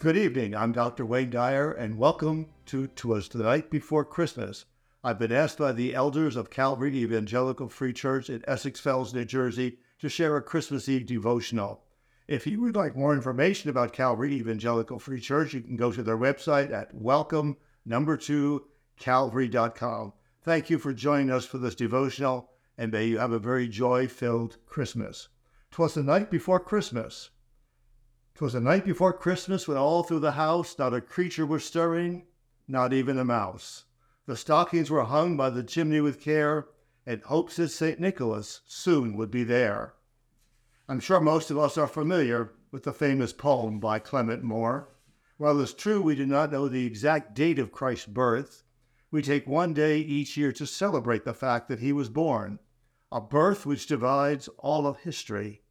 Good evening. I'm Dr. Wayne Dyer, and welcome to Twas the Night Before Christmas. I've been asked by the elders of Calvary Evangelical Free Church in Essex Fells, New Jersey, to share a Christmas Eve devotional. If you would like more information about Calvary Evangelical Free Church, you can go to their website at welcome number two calvary.com. Thank you for joining us for this devotional, and may you have a very joy filled Christmas. Twas the night before Christmas. 'Twas the night before Christmas when all through the house not a creature was stirring, not even a mouse. The stockings were hung by the chimney with care, and hopes that St. Nicholas soon would be there. I'm sure most of us are familiar with the famous poem by Clement Moore. While it's true we do not know the exact date of Christ's birth, we take one day each year to celebrate the fact that he was born, a birth which divides all of history.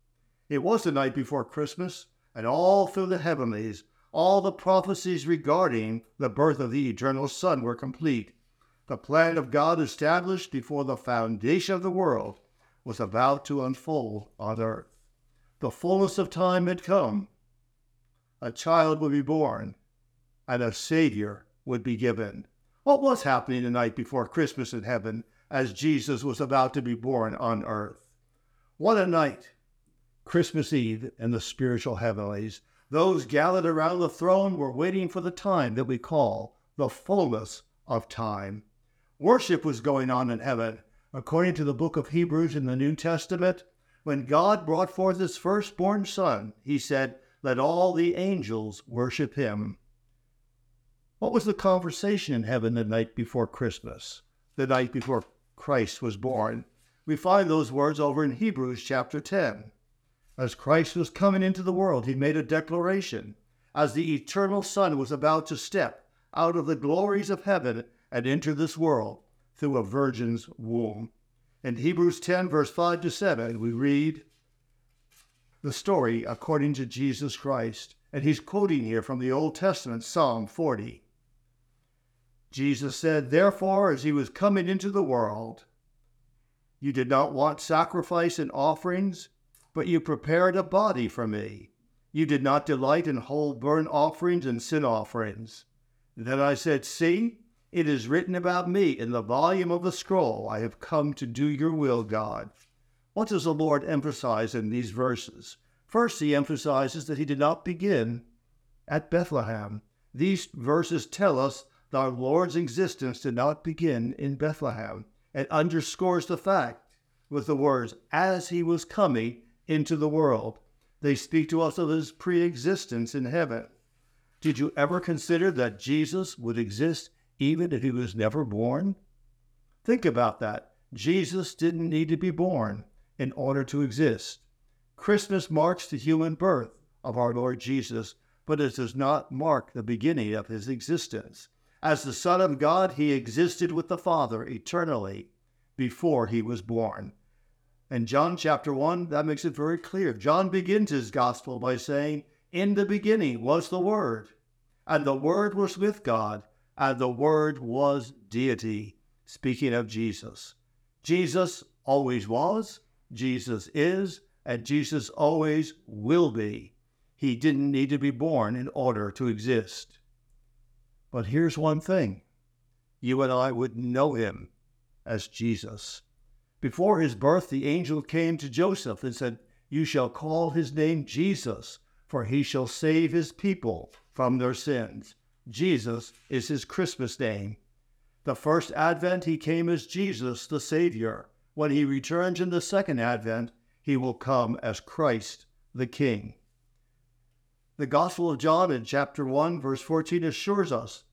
It was the night before Christmas, and all through the heavenlies, all the prophecies regarding the birth of the eternal Son were complete. The plan of God established before the foundation of the world was about to unfold on earth. The fullness of time had come. A child would be born, and a Savior would be given. What was happening the night before Christmas in heaven as Jesus was about to be born on earth? What a night! Christmas Eve in the spiritual heavenlies, those gathered around the throne were waiting for the time that we call the fullness of time. Worship was going on in heaven. According to the book of Hebrews in the New Testament, when God brought forth his firstborn son, he said, Let all the angels worship him. What was the conversation in heaven the night before Christmas, the night before Christ was born? We find those words over in Hebrews chapter 10. As Christ was coming into the world, he made a declaration. As the eternal Son was about to step out of the glories of heaven and enter this world through a virgin's womb. In Hebrews 10, verse 5 to 7, we read the story according to Jesus Christ. And he's quoting here from the Old Testament, Psalm 40. Jesus said, Therefore, as he was coming into the world, you did not want sacrifice and offerings but you prepared a body for me. You did not delight in whole burnt offerings and sin offerings. Then I said, See, it is written about me in the volume of the scroll. I have come to do your will, God. What does the Lord emphasize in these verses? First, he emphasizes that he did not begin at Bethlehem. These verses tell us that our Lord's existence did not begin in Bethlehem and underscores the fact with the words, as he was coming into the world. They speak to us of his pre existence in heaven. Did you ever consider that Jesus would exist even if he was never born? Think about that. Jesus didn't need to be born in order to exist. Christmas marks the human birth of our Lord Jesus, but it does not mark the beginning of his existence. As the Son of God, he existed with the Father eternally before he was born. In John chapter 1, that makes it very clear. John begins his gospel by saying, In the beginning was the Word, and the Word was with God, and the Word was deity. Speaking of Jesus. Jesus always was, Jesus is, and Jesus always will be. He didn't need to be born in order to exist. But here's one thing you and I would know him as Jesus. Before his birth, the angel came to Joseph and said, You shall call his name Jesus, for he shall save his people from their sins. Jesus is his Christmas name. The first advent, he came as Jesus, the Savior. When he returns in the second advent, he will come as Christ, the King. The Gospel of John in chapter 1, verse 14 assures us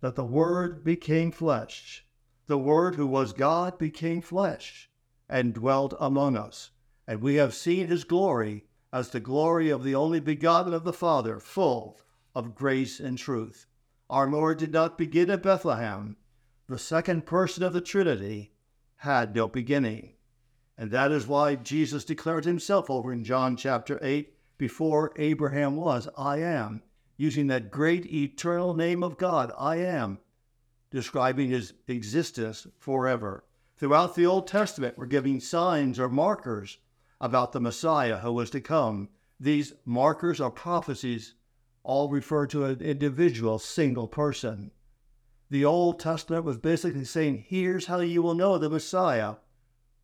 that the Word became flesh the Word who was God became flesh and dwelt among us. And we have seen his glory as the glory of the only begotten of the Father, full of grace and truth. Our Lord did not begin at Bethlehem. The second person of the Trinity had no beginning. And that is why Jesus declared himself over in John chapter 8 before Abraham was, I am, using that great eternal name of God, I am, describing his existence forever. Throughout the Old Testament, we're giving signs or markers about the Messiah who was to come. These markers or prophecies all refer to an individual, single person. The Old Testament was basically saying, here's how you will know the Messiah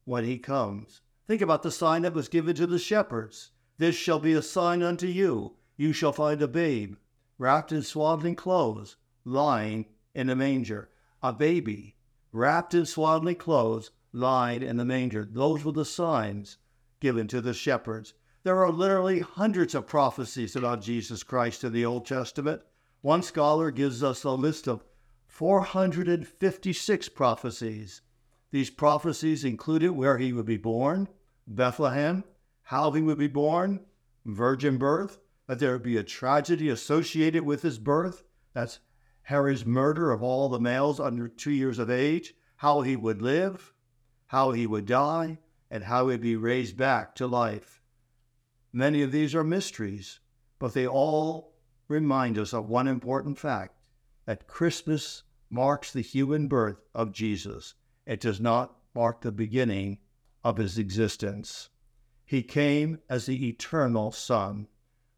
when he comes. Think about the sign that was given to the shepherds. This shall be a sign unto you. You shall find a babe, wrapped in swaddling clothes, lying in a manger. A baby, wrapped in swaddling clothes, lying in the manger. Those were the signs given to the shepherds. There are literally hundreds of prophecies about Jesus Christ in the Old Testament. One scholar gives us a list of 456 prophecies. These prophecies included where he would be born, Bethlehem, how he would be born, virgin birth, that there would be a tragedy associated with his birth. That's Herod's murder of all the males under two years of age, how he would live, how he would die, and how he would be raised back to life. Many of these are mysteries, but they all remind us of one important fact that Christmas marks the human birth of Jesus. It does not mark the beginning of his existence. He came as the eternal Son.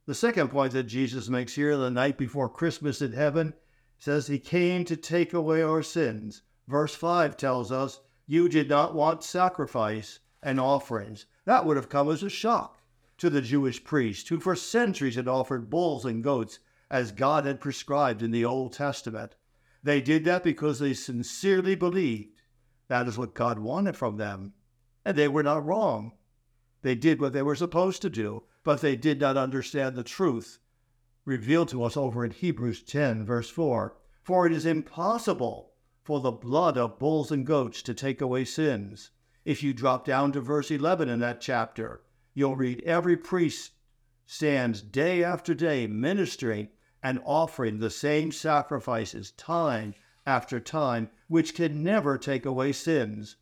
The second point that Jesus makes here, the night before Christmas in heaven, says he came to take away our sins. Verse 5 tells us, You did not want sacrifice and offerings. That would have come as a shock to the Jewish priests, who for centuries had offered bulls and goats as God had prescribed in the Old Testament. They did that because they sincerely believed that is what God wanted from them. And they were not wrong. They did what they were supposed to do, but they did not understand the truth revealed to us over in Hebrews 10, verse 4. For it is impossible for the blood of bulls and goats to take away sins. If you drop down to verse 11 in that chapter, you'll read every priest stands day after day ministering and offering the same sacrifices time after time, which can never take away sins.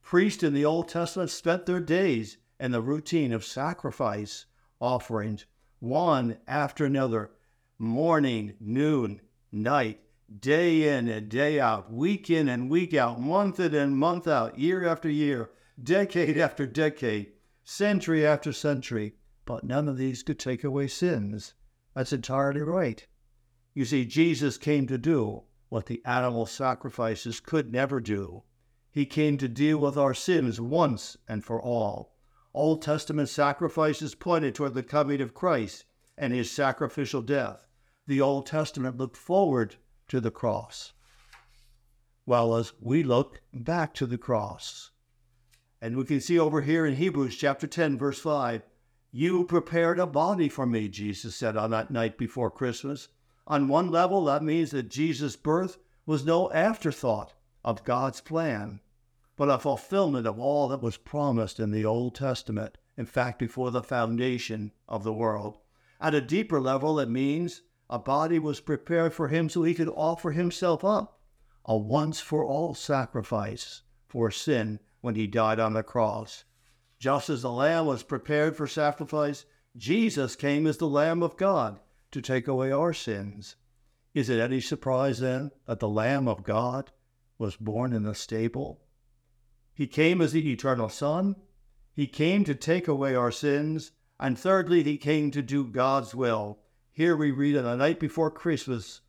Priests in the Old Testament spent their days in the routine of sacrifice offerings, one after another, morning, noon, night, day in and day out, week in and week out, month in and month out, year after year, decade after decade, century after century. But none of these could take away sins. That's entirely right. You see, Jesus came to do what the animal sacrifices could never do. He came to deal with our sins once and for all. Old Testament sacrifices pointed toward the coming of Christ and his sacrificial death. The Old Testament looked forward to the cross, while as we look back to the cross. And we can see over here in Hebrews chapter 10, verse 5, you prepared a body for me, Jesus said on that night before Christmas. On one level, that means that Jesus' birth was no afterthought of God's plan, but a fulfillment of all that was promised in the Old Testament, in fact, before the foundation of the world. At a deeper level, it means a body was prepared for him so he could offer himself up, a once for all sacrifice for sin when he died on the cross. Just as the lamb was prepared for sacrifice, Jesus came as the Lamb of God to take away our sins. Is it any surprise then that the Lamb of God was born in a stable? He came as the eternal Son. He came to take away our sins. And thirdly, he came to do God's will. Here we read on the night before Christmas,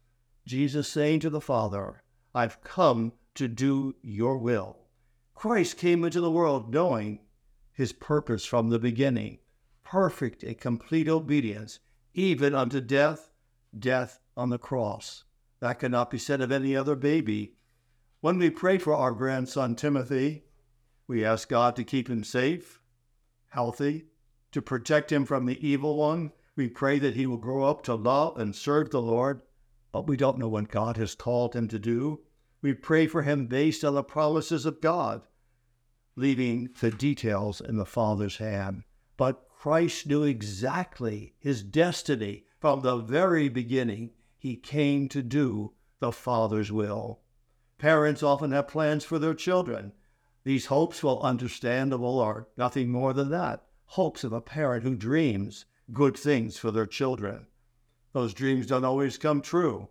Jesus saying to the Father, I've come to do your will. Christ came into the world knowing his purpose from the beginning, perfect and complete obedience even unto death, death on the cross. That cannot be said of any other baby. When we pray for our grandson Timothy, we ask God to keep him safe, healthy, to protect him from the evil one. We pray that he will grow up to love and serve the Lord, but we don't know what God has called him to do. We pray for him based on the promises of God, leaving the details in the Father's hand. But Christ knew exactly his destiny from the very beginning. He came to do the Father's will. Parents often have plans for their children. These hopes, while understandable, are nothing more than that hopes of a parent who dreams good things for their children. Those dreams don't always come true.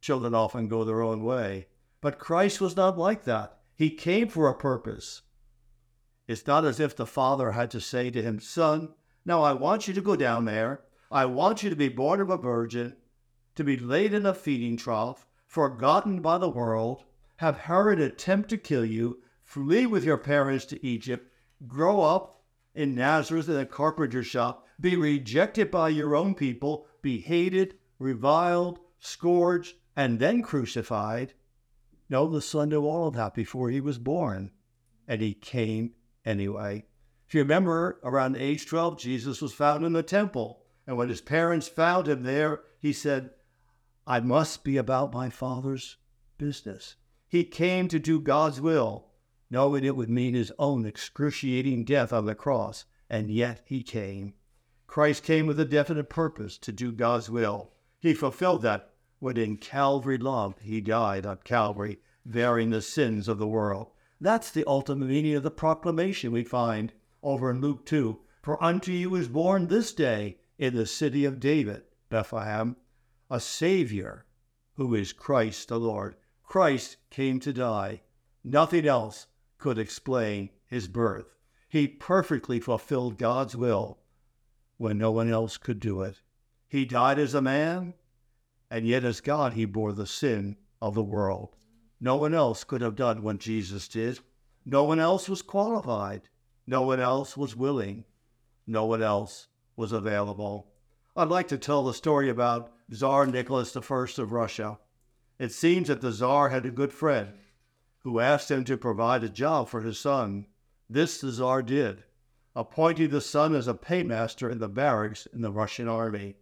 Children often go their own way. But Christ was not like that. He came for a purpose. It's not as if the father had to say to him, Son, now I want you to go down there. I want you to be born of a virgin. to be laid in a feeding trough, forgotten by the world, have Herod attempt to kill you, flee with your parents to Egypt, grow up in Nazareth in a carpenter shop, be rejected by your own people, be hated, reviled, scourged, and then crucified. No, the Son knew all of that before he was born, and he came anyway. If you remember, around age 12, Jesus was found in the temple. And when his parents found him there, he said, I must be about my Father's business. He came to do God's will, knowing it would mean his own excruciating death on the cross, and yet he came. Christ came with a definite purpose to do God's will. He fulfilled that when in Calvary love he died on Calvary, bearing the sins of the world. That's the ultimate meaning of the proclamation we find over in Luke 2. For unto you is born this day in the city of David, Bethlehem, a Savior who is Christ the Lord. Christ came to die. Nothing else could explain his birth. He perfectly fulfilled God's will when no one else could do it. He died as a man, and yet as God, he bore the sin of the world. No one else could have done what Jesus did. No one else was qualified. No one else was willing. No one else was available. I'd like to tell the story about Tsar Nicholas I of Russia. It seems that the Tsar had a good friend who asked him to provide a job for his son. This the Tsar did, appointing the son as a paymaster in the barracks in the Russian army.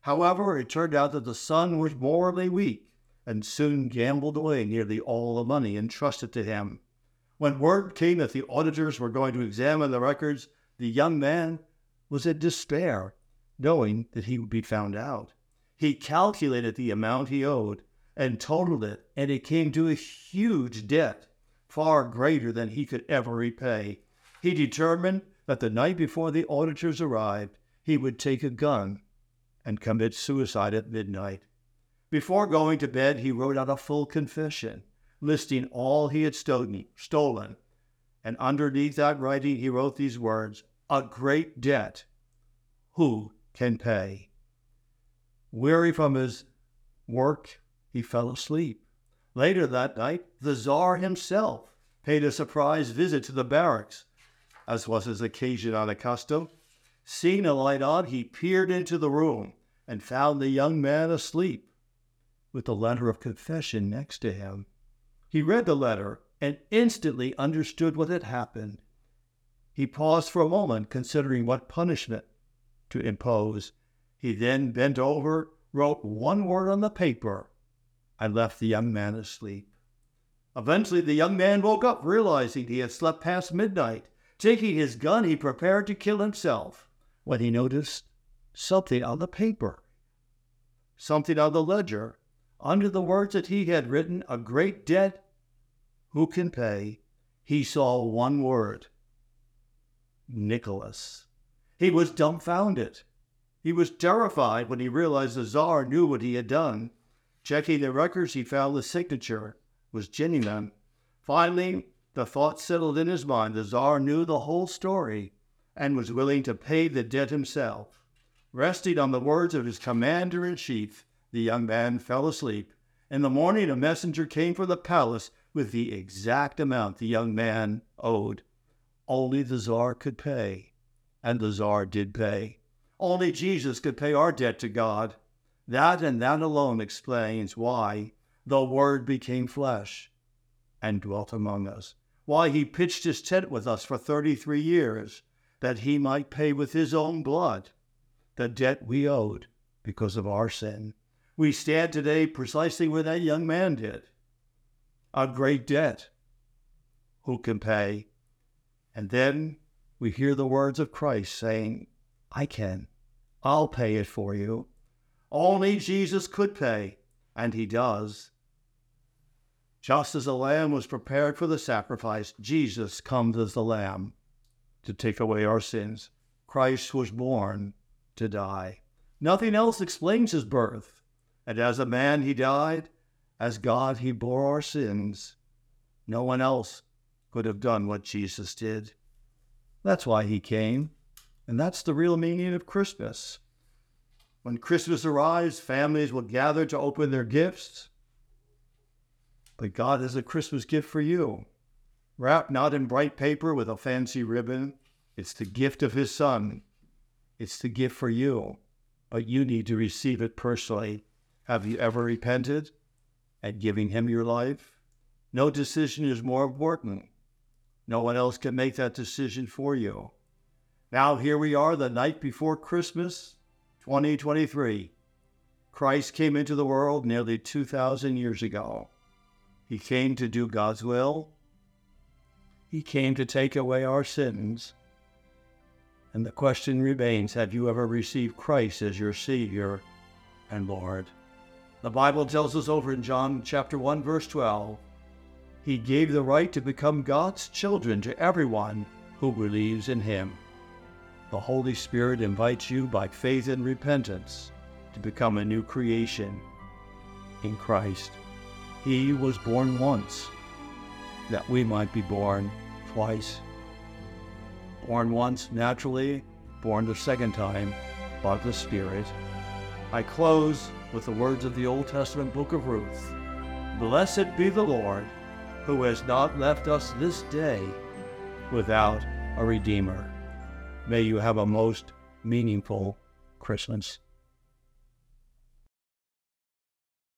However, it turned out that the son was morally weak and soon gambled away nearly all the money entrusted to him. When word came that the auditors were going to examine the records, the young man was in despair, knowing that he would be found out. He calculated the amount he owed and totaled it, and it came to a huge debt, far greater than he could ever repay. He determined that the night before the auditors arrived, he would take a gun and commit suicide at midnight. Before going to bed, he wrote out a full confession, listing all he had stolen. And underneath that writing, he wrote these words A great debt. Who can pay? Weary from his work, he fell asleep. Later that night, the Czar himself paid a surprise visit to the barracks. As was his occasion on a custom, seeing a light on, he peered into the room and found the young man asleep with the letter of confession next to him. He read the letter and instantly understood what had happened. He paused for a moment, considering what punishment to impose. He then bent over, wrote one word on the paper, and left the young man asleep. Eventually, the young man woke up, realizing he had slept past midnight. Taking his gun, he prepared to kill himself when he noticed something on the paper, something on the ledger under the words that he had written, a great debt who can pay, he saw one word Nicholas. He was dumbfounded. He was terrified when he realized the Tsar knew what he had done. Checking the records, he found the signature was genuine. Finally, the thought settled in his mind the Tsar knew the whole story and was willing to pay the debt himself. Resting on the words of his commander in chief, the young man fell asleep. In the morning, a messenger came from the palace with the exact amount the young man owed. Only the Tsar could pay, and the Tsar did pay. Only Jesus could pay our debt to God. That and that alone explains why the Word became flesh and dwelt among us, why he pitched his tent with us for 33 years, that he might pay with his own blood the debt we owed because of our sin we stand today precisely where that young man did. A great debt. Who can pay? And then we hear the words of Christ saying, I can. I'll pay it for you. Only Jesus could pay, and he does. Just as the lamb was prepared for the sacrifice, Jesus comes as the lamb to take away our sins. Christ was born to die. Nothing else explains his birth. And as a man he died, as God he bore our sins. No one else could have done what Jesus did. That's why he came, and that's the real meaning of Christmas. When Christmas arrives, families will gather to open their gifts. But God has a Christmas gift for you. Wrapped not in bright paper with a fancy ribbon, it's the gift of His Son. It's the gift for you, but you need to receive it personally. Have you ever repented at giving Him your life? No decision is more important. No one else can make that decision for you. Now, here we are, the night before Christmas 2023. Christ came into the world nearly 2,000 years ago. He came to do God's will. He came to take away our sins. And the question remains have you ever received Christ as your Savior and Lord? The Bible tells us over in John chapter 1, verse 12, He gave the right to become God's children to everyone who believes in Him. The Holy Spirit invites you by faith and repentance to become a new creation in Christ. He was born once that we might be born twice. Born once naturally, born the second time by the Spirit. I close with the words of the Old Testament book of Ruth Blessed be the Lord, who has not left us this day without a Redeemer. May you have a most meaningful Christmas.